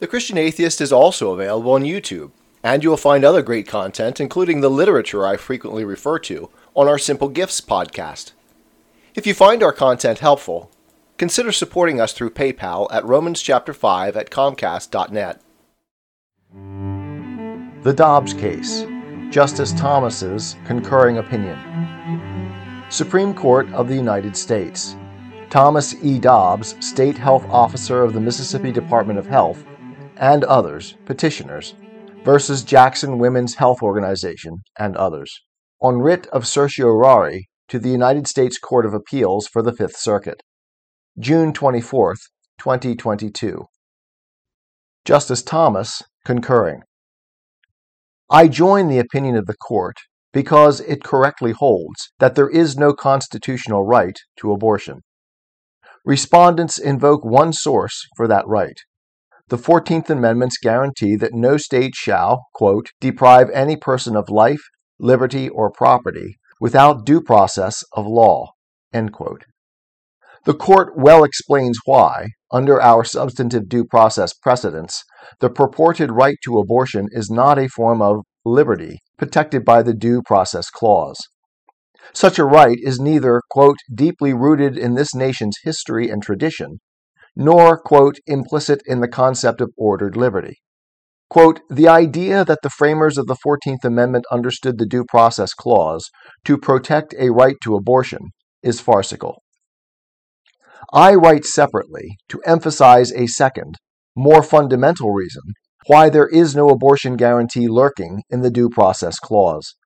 The Christian Atheist is also available on YouTube, and you will find other great content, including the literature I frequently refer to, on our Simple Gifts podcast. If you find our content helpful, consider supporting us through PayPal at Romans chapter 5 at comcast.net. The Dobbs Case Justice Thomas's Concurring Opinion. Supreme Court of the United States. Thomas E. Dobbs, State Health Officer of the Mississippi Department of Health, and others, petitioners, versus Jackson Women's Health Organization and others, on writ of certiorari to the United States Court of Appeals for the Fifth Circuit. June 24, 2022. Justice Thomas concurring. I join the opinion of the Court because it correctly holds that there is no constitutional right to abortion. Respondents invoke one source for that right. The 14th Amendment's guarantee that no state shall, quote, deprive any person of life, liberty, or property without due process of law, end quote. The court well explains why, under our substantive due process precedents, the purported right to abortion is not a form of liberty protected by the Due Process Clause. Such a right is neither, quote, deeply rooted in this nation's history and tradition, nor, quote, implicit in the concept of ordered liberty. Quote, the idea that the framers of the 14th Amendment understood the Due Process Clause to protect a right to abortion is farcical. I write separately to emphasize a second, more fundamental reason why there is no abortion guarantee lurking in the Due Process Clause.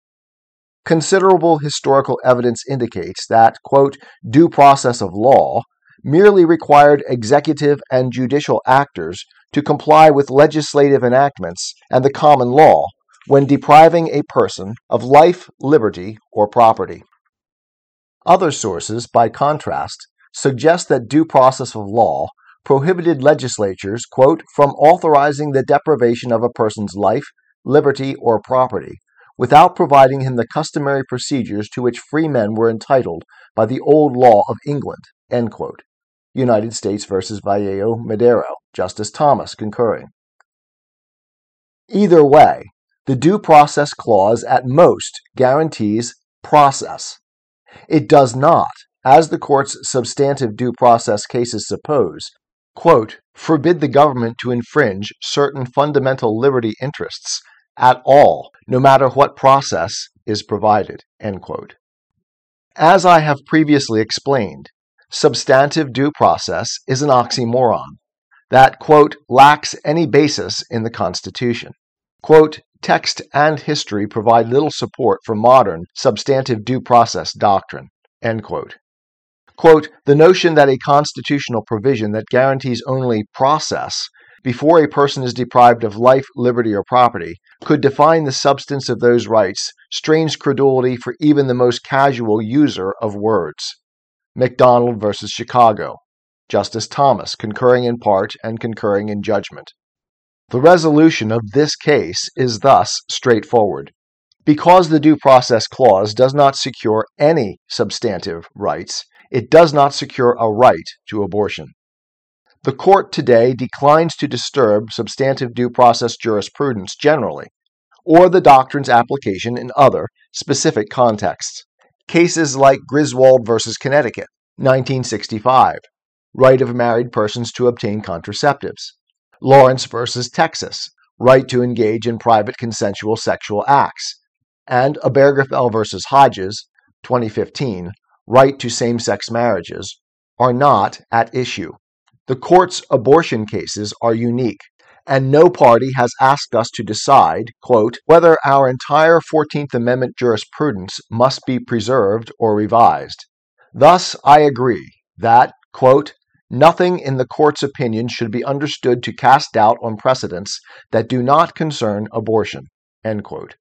Considerable historical evidence indicates that, quote, due process of law merely required executive and judicial actors to comply with legislative enactments and the common law when depriving a person of life, liberty, or property. Other sources, by contrast, suggest that due process of law prohibited legislatures, quote, from authorizing the deprivation of a person's life, liberty, or property without providing him the customary procedures to which free men were entitled by the old law of England, end quote. United States versus Vaello Madero, Justice Thomas concurring. Either way, the Due Process Clause at most guarantees process. It does not, as the court's substantive due process cases suppose, quote, forbid the government to infringe certain fundamental liberty interests at all, no matter what process is provided. As I have previously explained, substantive due process is an oxymoron that, quote, lacks any basis in the Constitution. Quote, text and history provide little support for modern substantive due process doctrine, end quote. Quote, the notion that a constitutional provision that guarantees only process before a person is deprived of life, liberty, or property could define the substance of those rights strains credulity for even the most casual user of words. McDonald versus Chicago. Justice Thomas concurring in part and concurring in judgment. The resolution of this case is thus straightforward. Because the Due Process Clause does not secure any substantive rights, it does not secure a right to abortion. The court today declines to disturb substantive due process jurisprudence generally, or the doctrine's application in other specific contexts. Cases like Griswold v. Connecticut, 1965, right of married persons to obtain contraceptives. Lawrence v. Texas, right to engage in private consensual sexual acts. And Obergefell v. Hodges, 2015, right to same sex marriages, are not at issue. The court's abortion cases are unique, and no party has asked us to decide, quote, whether our entire 14th Amendment jurisprudence must be preserved or revised. Thus, I agree that, quote, nothing in the court's opinion should be understood to cast doubt on precedents that do not concern abortion, end quote.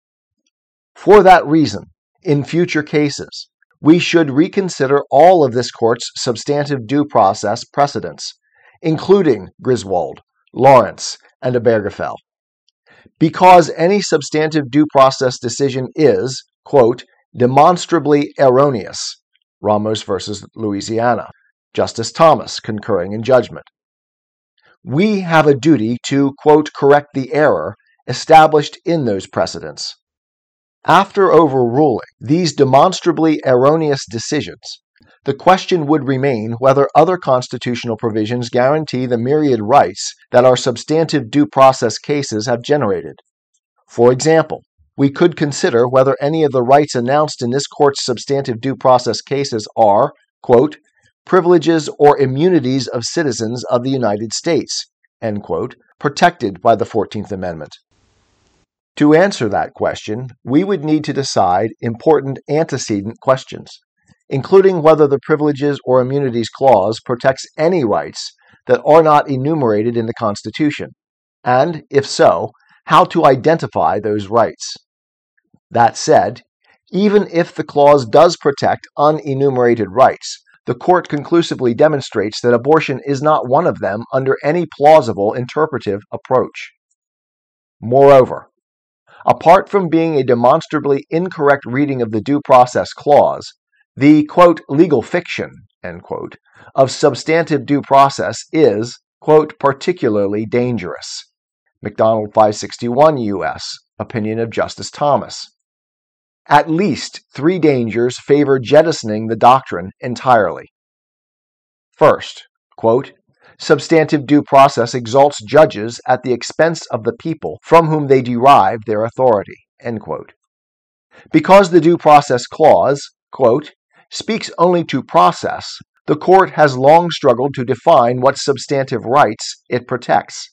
For that reason, in future cases, we should reconsider all of this court's substantive due process precedents, including Griswold, Lawrence, and Obergefell. Because any substantive due process decision is, quote, demonstrably erroneous, Ramos versus Louisiana, Justice Thomas concurring in judgment. we have a duty to, quote, correct the error established in those precedents. After overruling these demonstrably erroneous decisions, the question would remain whether other constitutional provisions guarantee the myriad rights that our substantive due process cases have generated. For example, we could consider whether any of the rights announced in this court's substantive due process cases are, quote, privileges or immunities of citizens of the United States, end quote, protected by the 14th Amendment. To answer that question, we would need to decide important antecedent questions including whether the Privileges or Immunities Clause protects any rights that are not enumerated in the Constitution, and, if so, how to identify those rights. That said, even if the clause does protect unenumerated rights, the court conclusively demonstrates that abortion is not one of them under any plausible interpretive approach. Moreover, apart from being a demonstrably incorrect reading of the Due Process Clause, the, quote, legal fiction, end quote, of substantive due process is, quote, particularly dangerous. McDonald 561 U.S., opinion of Justice Thomas. At least three dangers favor jettisoning the doctrine entirely. First, quote, substantive due process exalts judges at the expense of the people from whom they derive their authority. Because the due process clause, quote, speaks only to process, the court has long struggled to define what substantive rights it protects.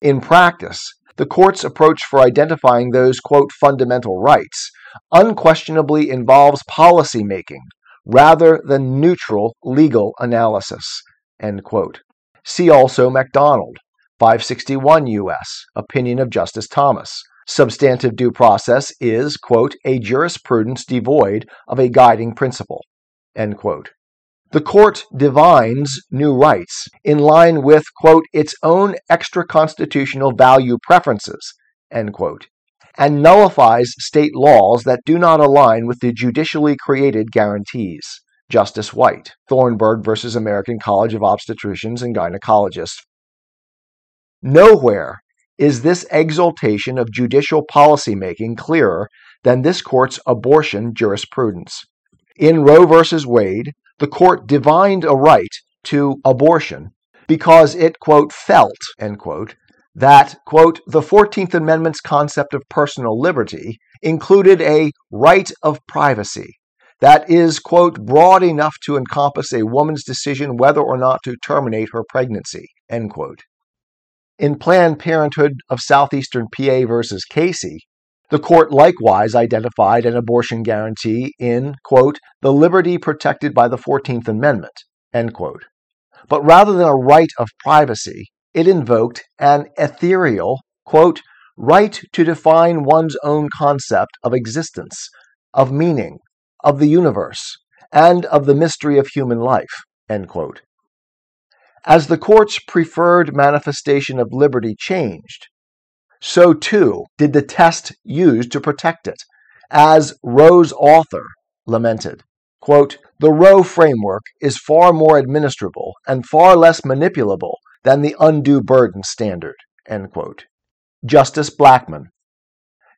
In practice, the court's approach for identifying those, quote, fundamental rights unquestionably involves policy making rather than neutral legal analysis, end quote. See also McDonald, 561 U.S., opinion of Justice Thomas, Substantive due process is, quote, a jurisprudence devoid of a guiding principle, end quote. The court divines new rights in line with, quote, its own extra constitutional value preferences, end quote, and nullifies state laws that do not align with the judicially created guarantees. Justice White, Thornburgh versus American College of Obstetricians and Gynecologists. Nowhere is this exaltation of judicial policymaking clearer than this court's abortion jurisprudence? In Roe v. Wade, the court divined a right to abortion because it, quote, felt, end quote, that, quote, the 14th Amendment's concept of personal liberty included a right of privacy that is, quote, broad enough to encompass a woman's decision whether or not to terminate her pregnancy, end quote. In Planned Parenthood of Southeastern PA versus Casey, the court likewise identified an abortion guarantee in, quote, the liberty protected by the 14th Amendment, end quote. But rather than a right of privacy, it invoked an ethereal, quote, right to define one's own concept of existence, of meaning, of the universe, and of the mystery of human life, end quote. As the court's preferred manifestation of liberty changed, so too did the test used to protect it, as Roe's author lamented. Quote, the Roe framework is far more administrable and far less manipulable than the undue burden standard. End quote. Justice Blackmun.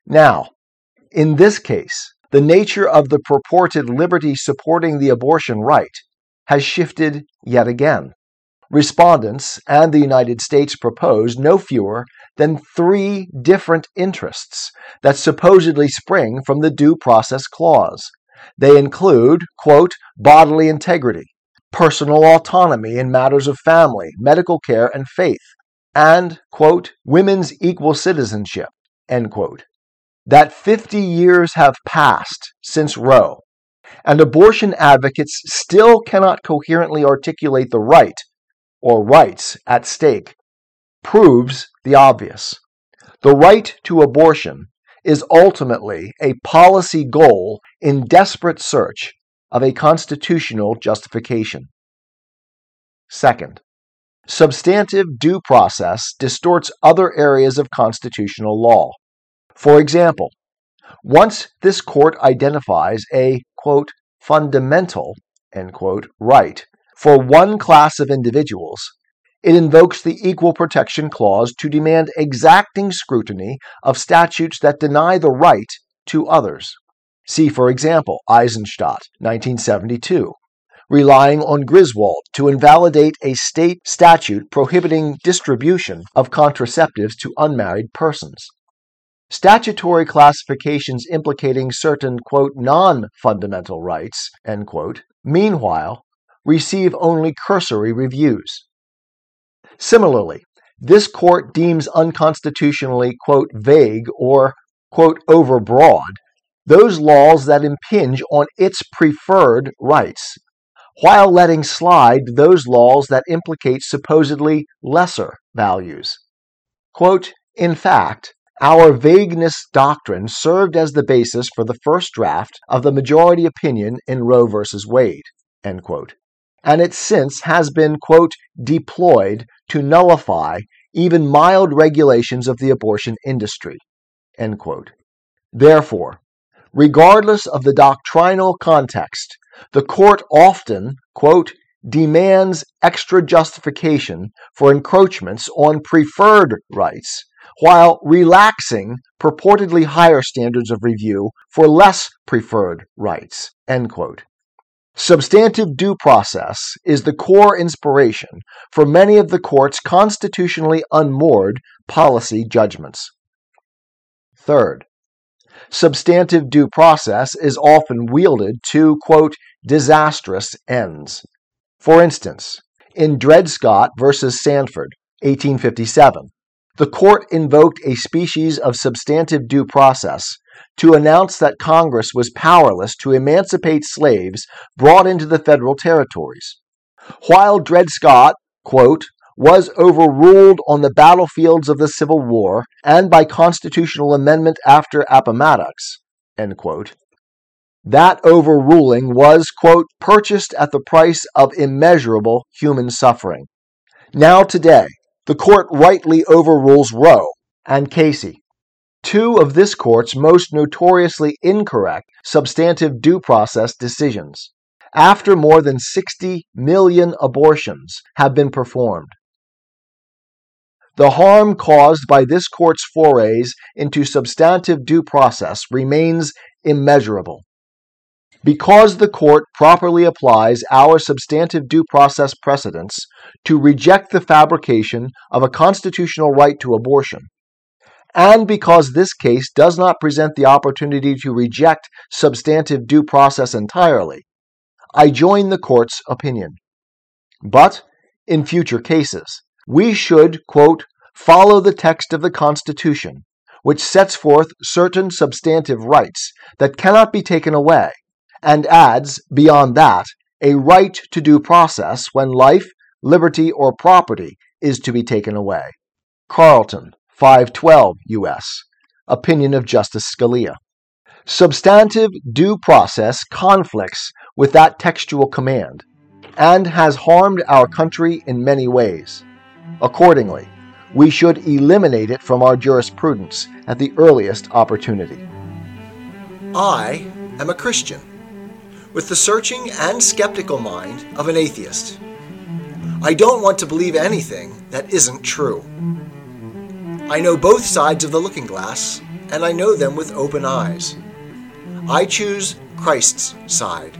Now, in this case, the nature of the purported liberty supporting the abortion right has shifted yet again respondents and the United States propose no fewer than three different interests that supposedly spring from the Due Process Clause. They include, quote, bodily integrity, personal autonomy in matters of family, medical care, and faith, and, quote, women's equal citizenship, end quote. That 50 years have passed since Roe, and abortion advocates still cannot coherently articulate the right or rights at stake proves the obvious. The right to abortion is ultimately a policy goal in desperate search of a constitutional justification. Second, substantive due process distorts other areas of constitutional law. For example, once this court identifies a, quote, fundamental, end quote, right for one class of individuals, it invokes the Equal Protection Clause to demand exacting scrutiny of statutes that deny the right to others. See, for example, Eisenstadt, 1972, relying on Griswold to invalidate a state statute prohibiting distribution of contraceptives to unmarried persons. Statutory classifications implicating certain, non fundamental rights, quote, meanwhile, receive only cursory reviews. Similarly, this court deems unconstitutionally, quote, vague or, quote, overbroad those laws that impinge on its preferred rights, while letting slide those laws that implicate supposedly lesser values. Quote, in fact, our vagueness doctrine served as the basis for the first draft of the majority opinion in Roe v. Wade, end quote, and it since has been, quote, deployed to nullify even mild regulations of the abortion industry, end quote. Therefore, regardless of the doctrinal context, the court often, quote, demands extra justification for encroachments on preferred rights while relaxing purportedly higher standards of review for less preferred rights. End quote. Substantive due process is the core inspiration for many of the court's constitutionally unmoored policy judgments. Third, substantive due process is often wielded to, quote, disastrous ends. For instance, in Dred Scott versus Sandford, 1857, the court invoked a species of substantive due process to announce that Congress was powerless to emancipate slaves brought into the federal territories. While Dred Scott, quote, was overruled on the battlefields of the Civil War and by constitutional amendment after Appomattox, that overruling was, quote, purchased at the price of immeasurable human suffering. Now, today, the court rightly overrules Roe and Casey, two of this court's most notoriously incorrect substantive due process decisions, after more than 60 million abortions have been performed. The harm caused by this court's forays into substantive due process remains immeasurable. Because the court properly applies our substantive due process precedents to reject the fabrication of a constitutional right to abortion, and because this case does not present the opportunity to reject substantive due process entirely, I join the court's opinion. But, in future cases, we should, quote, follow the text of the Constitution, which sets forth certain substantive rights that cannot be taken away, and adds, beyond that, a right to due process when life, liberty, or property is to be taken away. Carlton, 512 U.S. Opinion of Justice Scalia. Substantive due process conflicts with that textual command and has harmed our country in many ways. Accordingly, we should eliminate it from our jurisprudence at the earliest opportunity. I am a Christian, with the searching and skeptical mind of an atheist. I don't want to believe anything that isn't true. I know both sides of the looking glass, and I know them with open eyes. I choose Christ's side.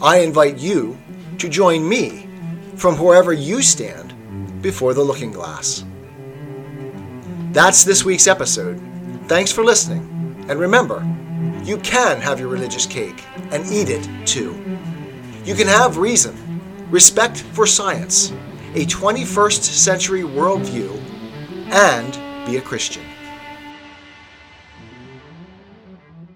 I invite you to join me from wherever you stand before the looking glass. That's this week's episode. Thanks for listening. And remember, you can have your religious cake and eat it too. You can have reason, respect for science, a 21st century worldview, and be a Christian.